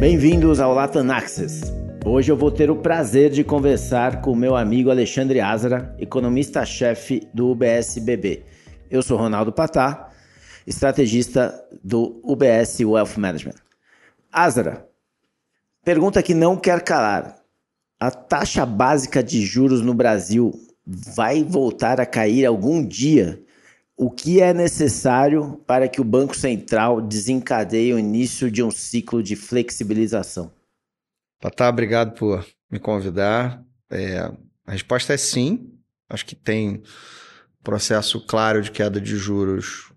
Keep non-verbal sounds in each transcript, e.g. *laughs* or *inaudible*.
Bem-vindos ao Latam Access. Hoje eu vou ter o prazer de conversar com o meu amigo Alexandre Azara, economista-chefe do UBS BB. Eu sou Ronaldo Patá, estrategista do UBS Wealth Management. Azara, pergunta que não quer calar. A taxa básica de juros no Brasil vai voltar a cair algum dia? O que é necessário para que o Banco Central desencadeie o início de um ciclo de flexibilização? Patá, obrigado por me convidar. É, a resposta é sim. Acho que tem processo claro de queda de juros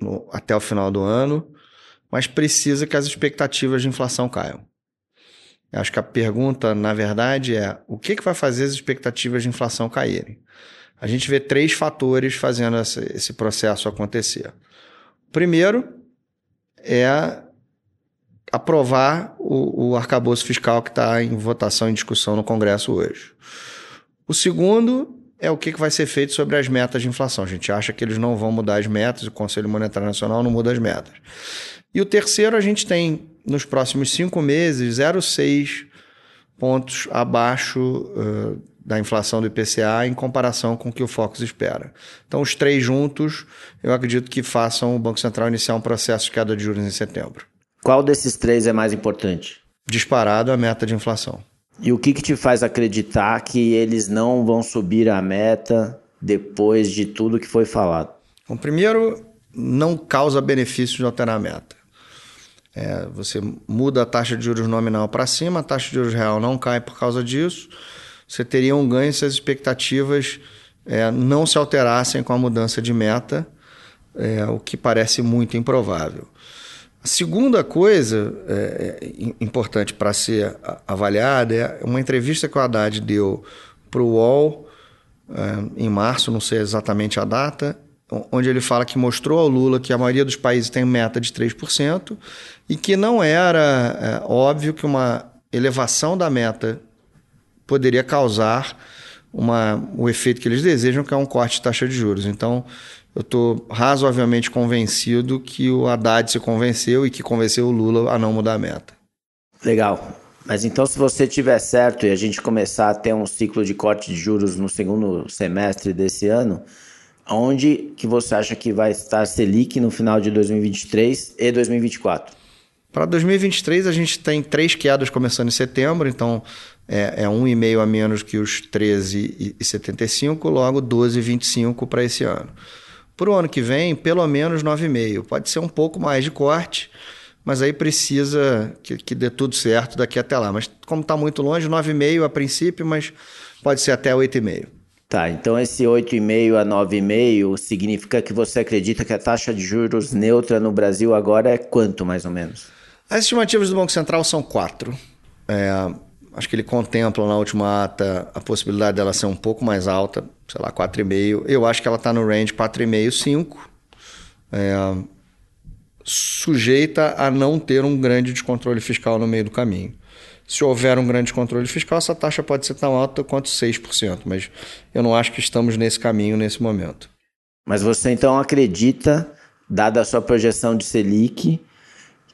no, até o final do ano, mas precisa que as expectativas de inflação caiam. Acho que a pergunta, na verdade, é o que, que vai fazer as expectativas de inflação caírem? A gente vê três fatores fazendo esse processo acontecer. Primeiro é aprovar o, o arcabouço fiscal que está em votação e discussão no Congresso hoje. O segundo é o que, que vai ser feito sobre as metas de inflação. A gente acha que eles não vão mudar as metas, o Conselho Monetário Nacional não muda as metas. E o terceiro, a gente tem nos próximos cinco meses 0,6 pontos abaixo uh, da inflação do IPCA em comparação com o que o Focus espera. Então, os três juntos, eu acredito que façam o Banco Central iniciar um processo de queda de juros em setembro. Qual desses três é mais importante? Disparado a meta de inflação. E o que, que te faz acreditar que eles não vão subir a meta depois de tudo que foi falado? Bom, primeiro, não causa benefício de alterar a meta. É, você muda a taxa de juros nominal para cima, a taxa de juros real não cai por causa disso. Você teria um ganho se as expectativas é, não se alterassem com a mudança de meta, é, o que parece muito improvável. A segunda coisa é, é importante para ser avaliada é uma entrevista que o Haddad deu para o UOL é, em março, não sei exatamente a data, onde ele fala que mostrou ao Lula que a maioria dos países tem meta de 3% e que não era é, óbvio que uma elevação da meta poderia causar uma, o efeito que eles desejam, que é um corte de taxa de juros. Então, eu estou razoavelmente convencido que o Haddad se convenceu e que convenceu o Lula a não mudar a meta. Legal. Mas então, se você tiver certo e a gente começar a ter um ciclo de corte de juros no segundo semestre desse ano, onde que você acha que vai estar Selic no final de 2023 e 2024? Para 2023, a gente tem três quedas começando em setembro, então é, é 1,5 a menos que os 13,75, logo 12,25 para esse ano. Para o ano que vem, pelo menos 9,5. Pode ser um pouco mais de corte, mas aí precisa que, que dê tudo certo daqui até lá. Mas como está muito longe, 9,5 a princípio, mas pode ser até 8,5. Tá, então esse 8,5 a 9,5 significa que você acredita que a taxa de juros neutra no Brasil agora é quanto, mais ou menos? As estimativas do Banco Central são quatro. É, acho que ele contempla na última ata a possibilidade dela ser um pouco mais alta, sei lá, 4,5. Eu acho que ela está no range 4,5, 5. É, sujeita a não ter um grande descontrole fiscal no meio do caminho. Se houver um grande descontrole fiscal, essa taxa pode ser tão alta quanto 6%, mas eu não acho que estamos nesse caminho nesse momento. Mas você então acredita, dada a sua projeção de Selic,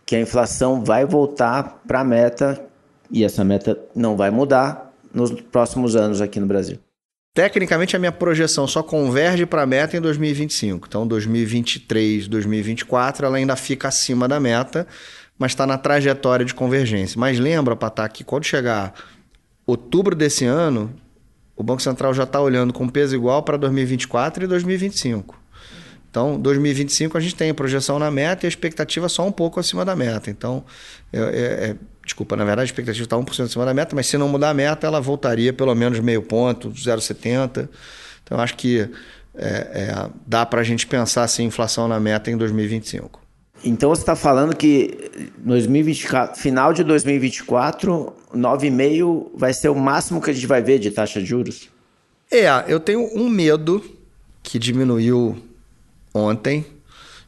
que a inflação vai voltar para a meta e essa meta não vai mudar nos próximos anos aqui no Brasil. Tecnicamente, a minha projeção só converge para a meta em 2025. Então, 2023, 2024, ela ainda fica acima da meta, mas está na trajetória de convergência. Mas lembra, Patá, que quando chegar outubro desse ano, o Banco Central já está olhando com peso igual para 2024 e 2025. Então, 2025 a gente tem a projeção na meta e a expectativa só um pouco acima da meta. Então, é, é, é desculpa, na verdade a expectativa está 1% acima da meta, mas se não mudar a meta, ela voltaria pelo menos meio ponto, 0,70. Então, acho que é, é, dá para a gente pensar assim, inflação na meta em 2025. Então você está falando que 2024, final de 2024, 9,5 vai ser o máximo que a gente vai ver de taxa de juros? É, eu tenho um medo que diminuiu ontem,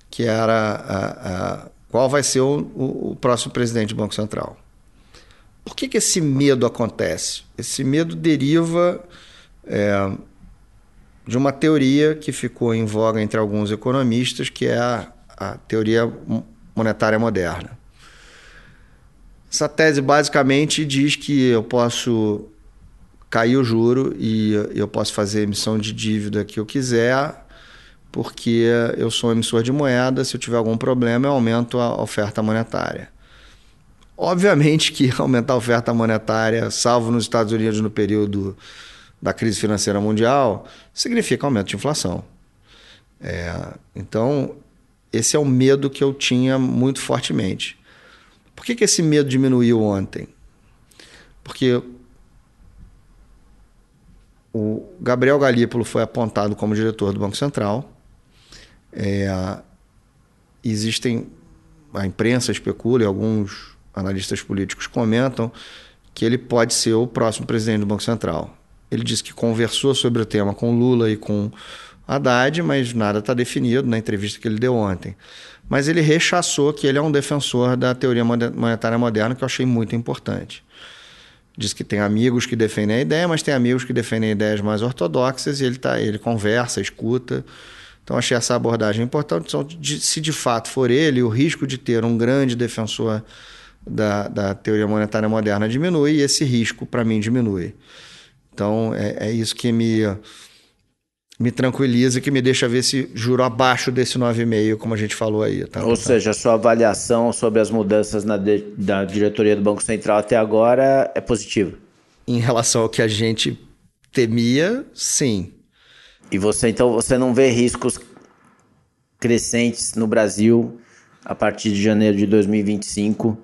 que era a, a, qual vai ser o, o, o, próximo presidente do Banco Central. Por que, que esse medo acontece? Esse medo deriva é, de uma teoria que ficou em voga entre alguns economistas, que é a, a teoria monetária moderna. Essa tese basicamente diz que eu posso cair o juro e eu posso fazer emissão de dívida que eu quiser, porque eu sou emissor de moeda, se eu tiver algum problema, eu aumento a oferta monetária. Obviamente que *laughs* aumentar a oferta monetária, salvo nos Estados Unidos no período da crise financeira mundial, significa aumento de inflação. É, então, esse é o medo que eu tinha muito fortemente. Por que, que esse medo diminuiu ontem? Porque o Gabriel Galípolo foi apontado como diretor do Banco Central. É, existem, a imprensa especula e alguns analistas políticos comentam que ele pode ser o próximo presidente do Banco Central. Ele disse que conversou sobre o tema com Lula e com Haddad, mas nada está definido na entrevista que ele deu ontem. Mas ele rechaçou que ele é um defensor da teoria monetária moderna, que eu achei muito importante. Diz que tem amigos que defendem a ideia, mas tem amigos que defendem ideias mais ortodoxas e ele, tá, ele conversa, escuta. Então, achei essa abordagem importante. Então, se de fato for ele, o risco de ter um grande defensor da, da teoria monetária moderna diminui e esse risco, para mim, diminui. Então, é, é isso que me me tranquiliza que me deixa ver se juro abaixo desse 9,5, como a gente falou aí. Tá? Ou seja, a sua avaliação sobre as mudanças na de, da diretoria do Banco Central até agora é positiva? Em relação ao que a gente temia, sim. E você, então, você não vê riscos crescentes no Brasil a partir de janeiro de 2025,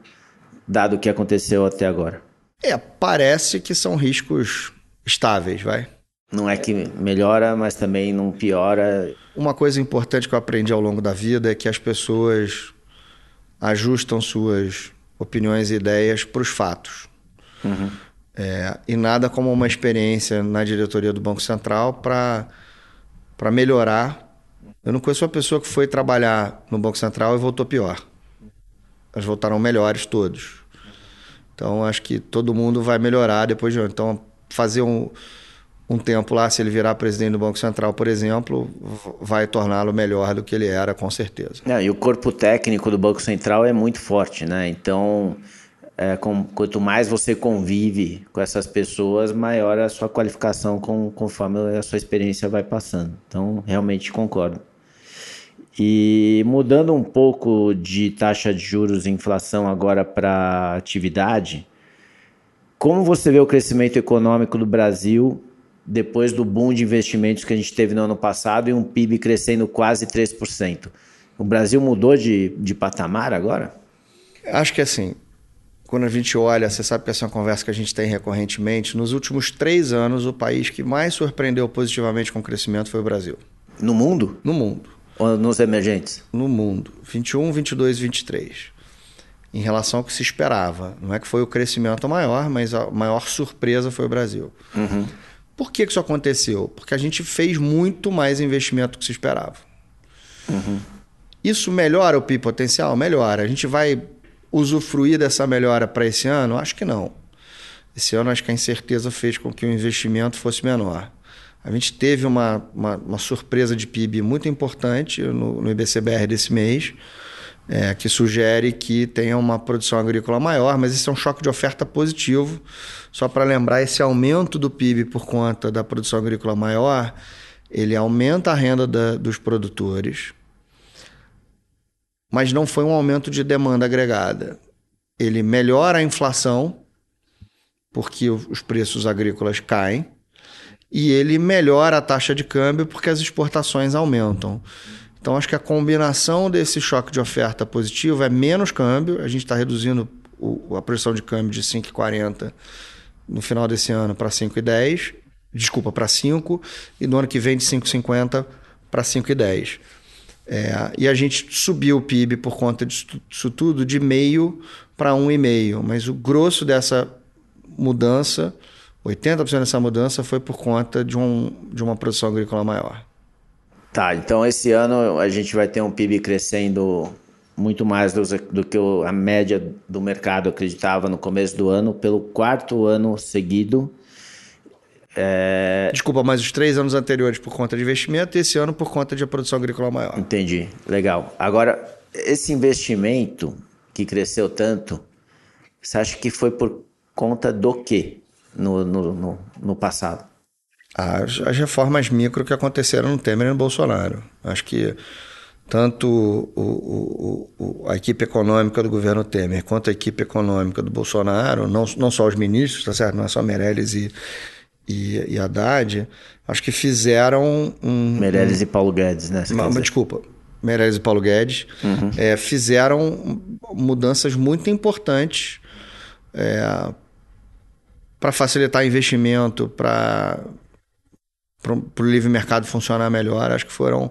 dado o que aconteceu até agora? É, parece que são riscos estáveis, vai não é que melhora, mas também não piora. Uma coisa importante que eu aprendi ao longo da vida é que as pessoas ajustam suas opiniões e ideias para os fatos. Uhum. É, e nada como uma experiência na diretoria do Banco Central para melhorar. Eu não conheço uma pessoa que foi trabalhar no Banco Central e voltou pior. Elas voltaram melhores todos. Então acho que todo mundo vai melhorar depois de. Então fazer um um tempo lá, se ele virar presidente do Banco Central, por exemplo, vai torná-lo melhor do que ele era, com certeza. É, e o corpo técnico do Banco Central é muito forte, né? Então, é, com, quanto mais você convive com essas pessoas, maior a sua qualificação com, conforme a sua experiência vai passando. Então, realmente concordo. E mudando um pouco de taxa de juros e inflação agora para atividade, como você vê o crescimento econômico do Brasil depois do boom de investimentos que a gente teve no ano passado e um PIB crescendo quase 3%. O Brasil mudou de, de patamar agora? Acho que assim, quando a gente olha, você sabe que essa é uma conversa que a gente tem recorrentemente, nos últimos três anos, o país que mais surpreendeu positivamente com o crescimento foi o Brasil. No mundo? No mundo. Ou nos emergentes? No mundo. 21, 22, 23. Em relação ao que se esperava. Não é que foi o crescimento maior, mas a maior surpresa foi o Brasil. Uhum. Por que, isso aconteceu? Porque a gente fez muito mais investimento do que se esperava. Uhum. Isso melhora o PIB potencial? Melhora. A gente vai usufruir dessa melhora para esse ano? Acho que não. Esse ano, acho que a incerteza fez com que o investimento fosse menor. A gente teve uma, uma, uma surpresa de PIB muito importante no, no IBCBR desse mês é, que sugere que tenha uma produção agrícola maior, mas esse é um choque de oferta positivo. Só para lembrar, esse aumento do PIB por conta da produção agrícola maior, ele aumenta a renda da, dos produtores, mas não foi um aumento de demanda agregada. Ele melhora a inflação, porque os preços agrícolas caem, e ele melhora a taxa de câmbio, porque as exportações aumentam. Então, acho que a combinação desse choque de oferta positivo é menos câmbio, a gente está reduzindo o, a pressão de câmbio de 5,40 no final desse ano para 5,10, desculpa, para 5, e no ano que vem de 5,50 para 5,10. É, e a gente subiu o PIB por conta disso tudo de meio para 1,5, mas o grosso dessa mudança, 80% dessa mudança foi por conta de, um, de uma produção agrícola maior. Tá, então esse ano a gente vai ter um PIB crescendo muito mais do, do que a média do mercado acreditava no começo do ano, pelo quarto ano seguido. É... Desculpa, mas os três anos anteriores por conta de investimento e esse ano por conta de produção agrícola maior. Entendi, legal. Agora, esse investimento que cresceu tanto, Você acha que foi por conta do quê no, no, no, no passado? As, as, reformas micro que aconteceram no Temer e no Bolsonaro. Acho que tanto o, o, o, a equipe econômica do governo Temer quanto a equipe econômica do Bolsonaro, não, não só os ministros, tá certo? não é só Meirelles e, e, e Haddad, acho que fizeram um. Meirelles um, e Paulo Guedes, né? Uma, uma, desculpa. Meirelles e Paulo Guedes uhum. é, fizeram mudanças muito importantes é, para facilitar investimento, para o livre mercado funcionar melhor. Acho que foram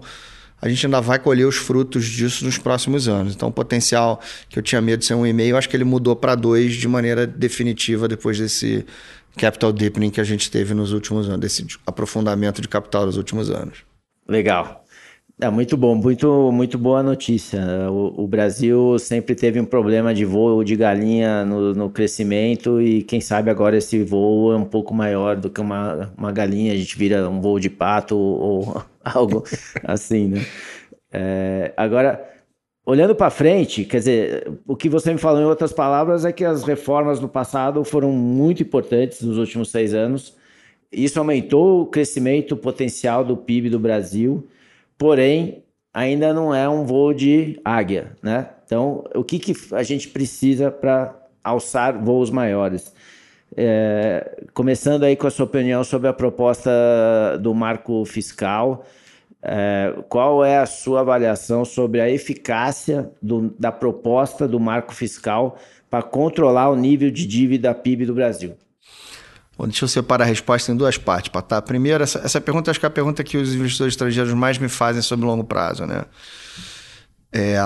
a gente ainda vai colher os frutos disso nos próximos anos. Então, o potencial que eu tinha medo de ser um e-mail, acho que ele mudou para dois de maneira definitiva depois desse capital deepening que a gente teve nos últimos anos, desse aprofundamento de capital nos últimos anos. Legal. É muito bom, muito, muito boa notícia. O, o, Brasil sempre teve um problema de voo de galinha no, no, crescimento e quem sabe agora esse voo é um pouco maior do que uma, uma galinha, a gente vira um voo de pato ou, *laughs* algo assim, né? É, agora, olhando para frente, quer dizer, o que você me falou em outras palavras é que as reformas no passado foram muito importantes nos últimos seis anos. Isso aumentou o crescimento potencial do PIB do Brasil porém ainda não é um voo de águia, né? Então, o que, que a gente precisa para alçar voos maiores? É, começando aí com a sua opinião sobre a proposta do marco fiscal, é, qual é a sua avaliação sobre a eficácia do, da proposta do marco fiscal para controlar o nível de dívida PIB do Brasil? Bom, deixa eu separar a resposta em duas partes, Patá. Primeiro, essa, essa pergunta acho que é a pergunta que os investidores estrangeiros mais me fazem sobre longo prazo, né? É,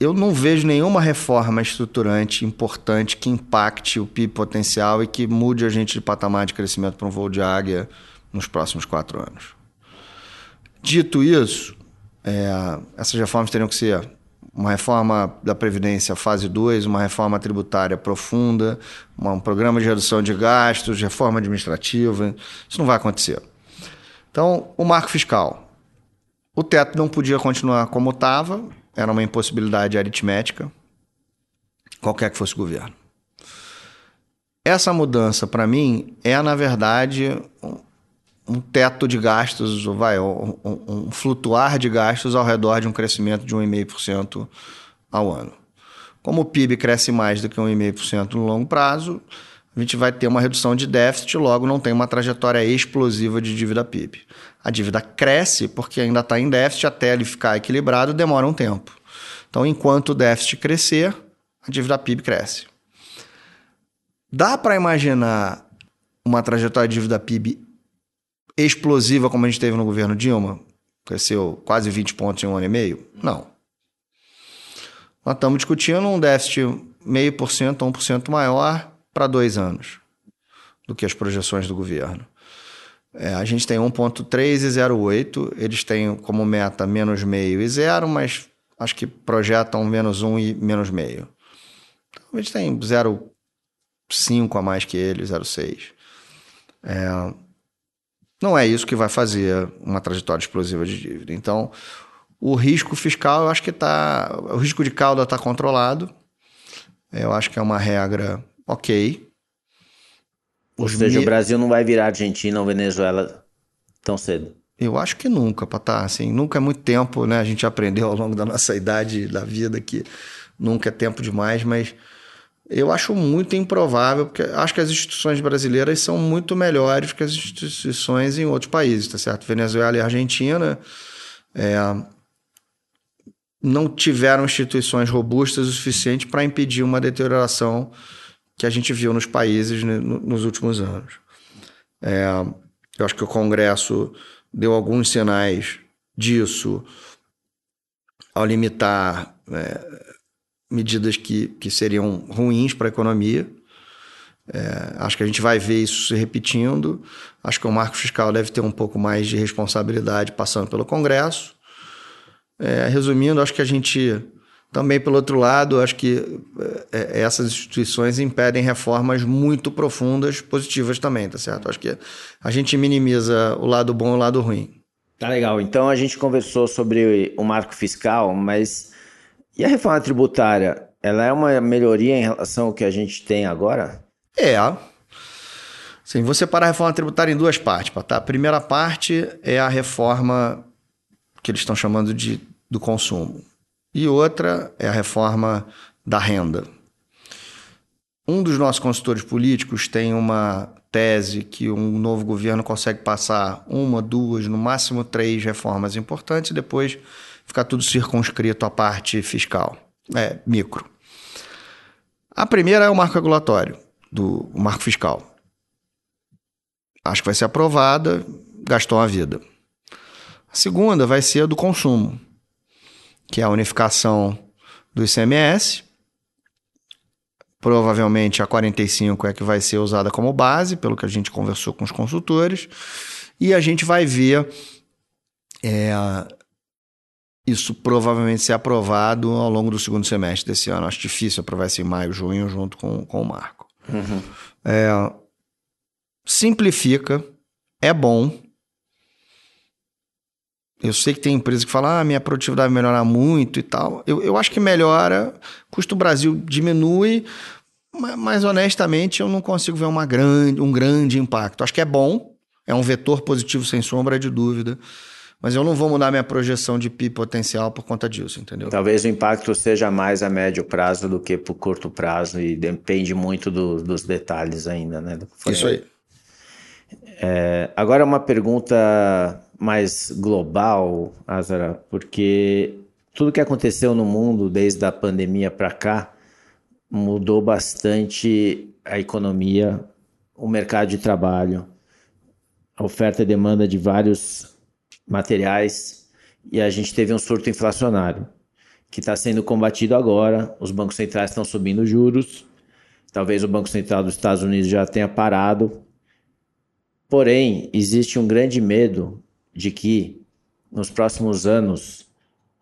eu não vejo nenhuma reforma estruturante importante que impacte o PIB potencial e que mude a gente de patamar de crescimento para um voo de águia nos próximos quatro anos. Dito isso, é, essas reformas teriam que ser uma reforma da Previdência fase 2, uma reforma tributária profunda, um programa de redução de gastos, reforma administrativa. Isso não vai acontecer. Então, o marco fiscal. O teto não podia continuar como estava, era uma impossibilidade aritmética, qualquer que fosse o governo. Essa mudança, para mim, é, na verdade, um teto de gastos, vai, um, um, flutuar de gastos ao redor de um crescimento de 1,5% ao ano. Como o PIB cresce mais do que 1,5% no longo prazo, a gente vai ter uma redução de déficit, logo não tem uma trajetória explosiva de dívida PIB. A dívida cresce porque ainda está em déficit, até ele ficar equilibrado demora um tempo. Então, enquanto o déficit crescer, a dívida PIB cresce. Dá para imaginar uma trajetória de dívida PIB explosiva como a gente teve no governo Dilma, cresceu quase 20 pontos em um ano e meio? Não. Nós estamos discutindo um déficit meio por cento, 1% maior para dois anos do que as projeções do governo. É, a gente tem 1,3 e 0,8, eles têm como meta menos meio e zero, mas acho que projetam menos 1 e menos meio. Então, a gente tem 0,5 a mais que eles, 0,6. É, não é isso que vai fazer uma trajetória explosiva de dívida. Então, o risco fiscal, eu acho que está. O risco de cauda está controlado. Eu acho que é uma regra ok. Ou seja, me... o Brasil não vai virar Argentina ou Venezuela tão cedo. Eu acho que nunca, Patá. Assim, nunca é muito tempo, né? A gente aprendeu ao longo da nossa *laughs* idade da vida que nunca é tempo demais, mas eu acho muito improvável, porque acho que as instituições brasileiras são muito melhores que as instituições em outros países, tá certo? Venezuela e Argentina é, não tiveram instituições robustas o suficiente para impedir uma deterioração que a gente viu nos países nos últimos anos. É, eu acho que o Congresso deu alguns sinais disso ao limitar é, medidas que, que seriam ruins para a economia. É, acho que a gente vai ver isso se repetindo. Acho que o marco fiscal deve ter um pouco mais de responsabilidade passando pelo Congresso. É, resumindo, acho que a gente também, pelo outro lado, acho que é, é essas instituições impedem reformas muito profundas, positivas também, tá certo? Acho que a gente minimiza o lado bom e o lado ruim. Tá legal. Então a gente conversou sobre o marco fiscal, mas e a reforma tributária? ela é uma melhoria em relação ao que a gente tem agora? É. Sim, você separa a reforma tributária em duas partes, tá? A primeira parte é a reforma que eles estão chamando de do consumo. E outra é a reforma da renda. Um dos nossos consultores políticos tem uma tese que um novo governo consegue passar uma, duas, no máximo três reformas importantes e depois ficar tudo circunscrito à parte fiscal, é, micro. A primeira é o marco regulatório, do marco fiscal. Acho que vai ser aprovada, gastou a vida. A segunda vai ser a do consumo, que é a unificação do ICMS. Provavelmente a 45 é que vai ser usada como base, pelo que a gente conversou com os consultores. E a gente vai ver é, isso provavelmente ser aprovado ao longo do segundo semestre desse ano. Acho difícil aprovar isso em maio, junho, junto com, com o marco. Uhum. É, simplifica, é bom. Eu sei que tem empresa que fala, ah, minha produtividade vai melhorar muito e tal. Eu, eu acho que melhora, custo Brasil diminui, mas, mas, honestamente eu não consigo ver uma grande, um grande impacto. Acho que é bom, é um vetor positivo sem sombra de dúvida. Mas eu não vou mudar minha projeção de PIB potencial por conta disso, entendeu? Talvez o impacto seja mais a médio prazo do que por curto prazo e depende muito do, dos detalhes ainda, né? Isso aí. É, agora uma pergunta mais global, Azara, porque tudo que aconteceu no mundo desde a pandemia para cá mudou bastante a economia, o mercado de trabalho, a oferta e demanda de vários materiais e a gente teve um surto inflacionário que está sendo combatido agora. Os bancos centrais estão subindo juros. Talvez o Banco Central dos Estados Unidos já tenha parado. Porém, existe um grande medo de que nos próximos anos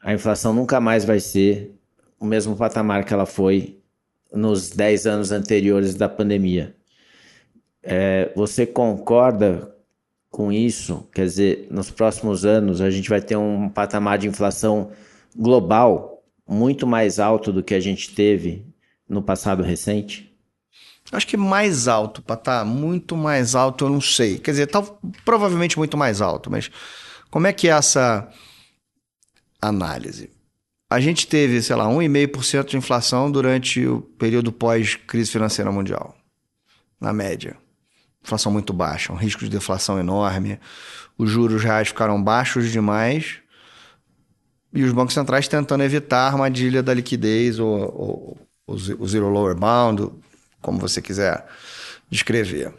a inflação nunca mais vai ser o mesmo patamar que ela foi nos 10 anos anteriores da pandemia. É, você concorda com isso, quer dizer, nos próximos anos a gente vai ter um patamar de inflação global muito mais alto do que a gente teve no passado recente? Acho que mais alto, Patá, muito mais alto, eu não sei. Quer dizer, tá, provavelmente muito mais alto, mas como é que é essa análise? A gente teve, sei lá, 1,5% de inflação durante o período pós-crise financeira mundial, na média inflação muito baixa, um risco de deflação enorme, os juros reais ficaram baixos demais e os bancos centrais tentando evitar a armadilha da liquidez ou, ou o zero lower bound, como você quiser descrever.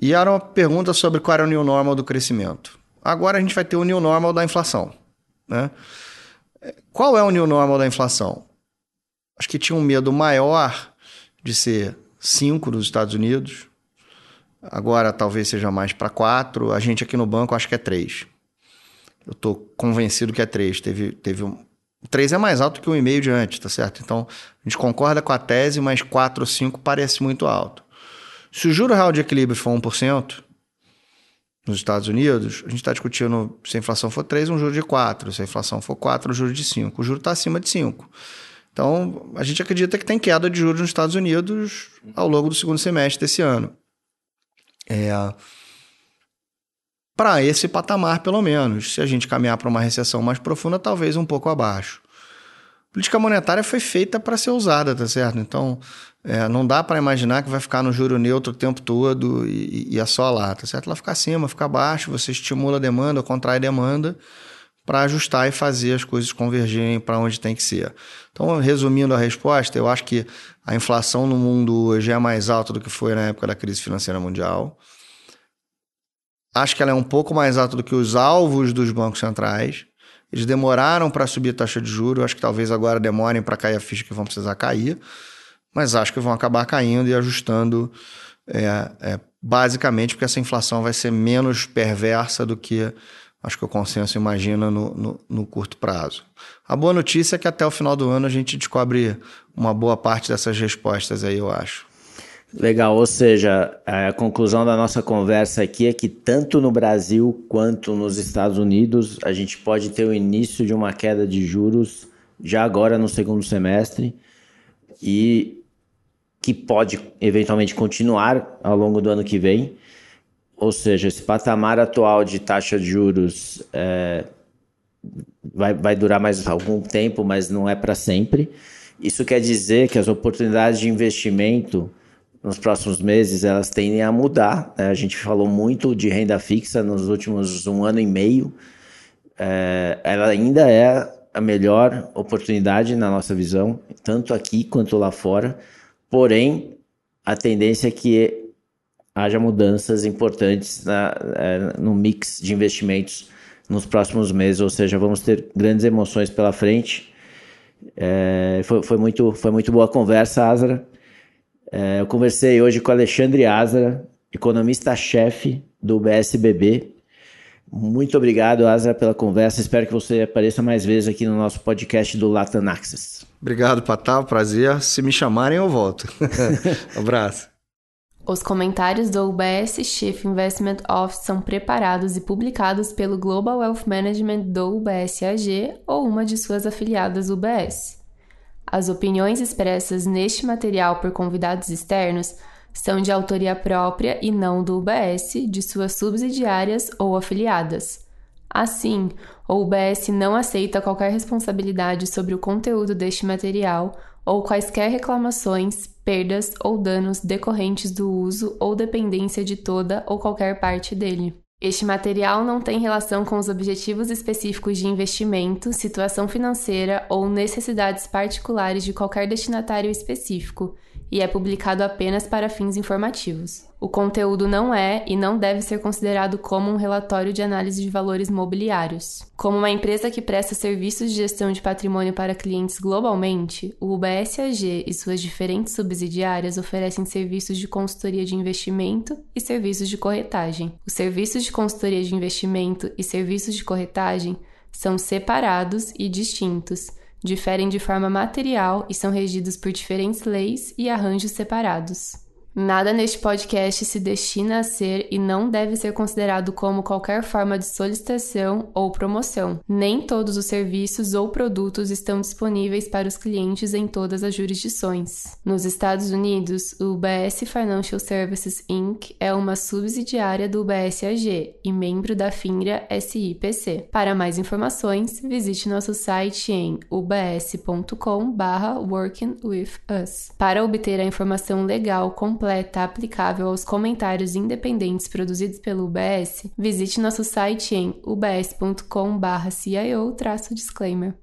E era uma pergunta sobre qual era o new normal do crescimento. Agora a gente vai ter o new normal da inflação. Né? Qual é o new normal da inflação? Acho que tinha um medo maior de ser 5 nos Estados Unidos, Agora talvez seja mais para quatro. A gente aqui no banco acho que é três. Eu estou convencido que é três. Teve, teve um. Três é mais alto que um e meio de antes, tá certo? Então a gente concorda com a tese, mas quatro ou cinco parece muito alto. Se o juro real de equilíbrio for 1%, nos Estados Unidos, a gente está discutindo se a inflação for 3, um juro de 4. Se a inflação for 4, um juro de 5. O juro está acima de 5. Então, a gente acredita que tem queda de juros nos Estados Unidos ao longo do segundo semestre desse ano. É, para esse patamar, pelo menos. Se a gente caminhar para uma recessão mais profunda, talvez um pouco abaixo. A política monetária foi feita para ser usada, tá certo? Então, é, não dá para imaginar que vai ficar no juro neutro o tempo todo e, e é só lá, tá certo? Ela fica acima, fica abaixo, você estimula a demanda, contrai a demanda para ajustar e fazer as coisas convergerem para onde tem que ser. Então, resumindo a resposta, eu acho que a inflação no mundo hoje é mais alta do que foi na época da crise financeira mundial. Acho que ela é um pouco mais alta do que os alvos dos bancos centrais. Eles demoraram para subir a taxa de juros, acho que talvez agora demorem para cair a ficha que vão precisar cair, mas acho que vão acabar caindo e ajustando é, é, basicamente porque essa inflação vai ser menos perversa do que acho que o consenso imagina no, no, no, curto prazo. A boa notícia é que até o final do ano a gente descobre uma boa parte dessas respostas aí, eu acho. Legal, ou seja, a conclusão da nossa conversa aqui é que tanto no Brasil quanto nos Estados Unidos a gente pode ter o início de uma queda de juros já agora no segundo semestre. e que pode eventualmente continuar ao longo do ano que vem. Ou seja, esse patamar atual de taxa de juros é, vai, vai durar mais algum tempo, mas não é para sempre. Isso quer dizer que as oportunidades de investimento nos próximos meses elas tendem a mudar. Né? A gente falou muito de renda fixa nos últimos um ano e meio. É, ela ainda é a melhor oportunidade na nossa visão, tanto aqui quanto lá fora. Porém, a tendência é que haja mudanças importantes na, é, no mix de investimentos nos próximos meses, ou seja, vamos ter grandes emoções pela frente. É, foi, foi, muito, foi muito boa a conversa, Azra. É, eu conversei hoje com Alexandre Azra, economista-chefe do BSBB. Muito obrigado, Azra, pela conversa. Espero que você apareça mais vezes aqui no nosso podcast do Latam Access. Obrigado, Patá. Prazer. Se me chamarem, eu volto. *laughs* abraço. Os comentários do UBS Chief Investment Office são preparados e publicados pelo Global Wealth Management do UBS AG ou uma de suas afiliadas UBS. As opiniões expressas neste material por convidados externos são de autoria própria e não do UBS, de suas subsidiárias ou afiliadas. Assim, o UBS não aceita qualquer responsabilidade sobre o conteúdo deste material ou quaisquer reclamações, perdas ou danos decorrentes do uso ou dependência de toda ou qualquer parte dele. Este material não tem relação com os objetivos específicos de investimento, situação financeira ou necessidades particulares de qualquer destinatário específico e é publicado apenas para fins informativos. O conteúdo não é e não deve ser considerado como um relatório de análise de valores mobiliários. Como uma empresa que presta serviços de gestão de patrimônio para clientes globalmente, o UBS AG e suas diferentes subsidiárias oferecem serviços de consultoria de investimento e serviços de corretagem. Os serviços de consultoria de investimento e serviços de corretagem são separados e distintos diferem de forma material e são regidos por diferentes leis e arranjos separados. Nada neste podcast se destina a ser e não deve ser considerado como qualquer forma de solicitação ou promoção. Nem todos os serviços ou produtos estão disponíveis para os clientes em todas as jurisdições. Nos Estados Unidos, o UBS Financial Services Inc. é uma subsidiária do UBS AG e membro da FINRA SIPC. Para mais informações, visite nosso site em ubs.com/workingwithus. Para obter a informação legal completa completa aplicável aos comentários independentes produzidos pelo UBS, visite nosso site em ubs.com/cio-disclaimer.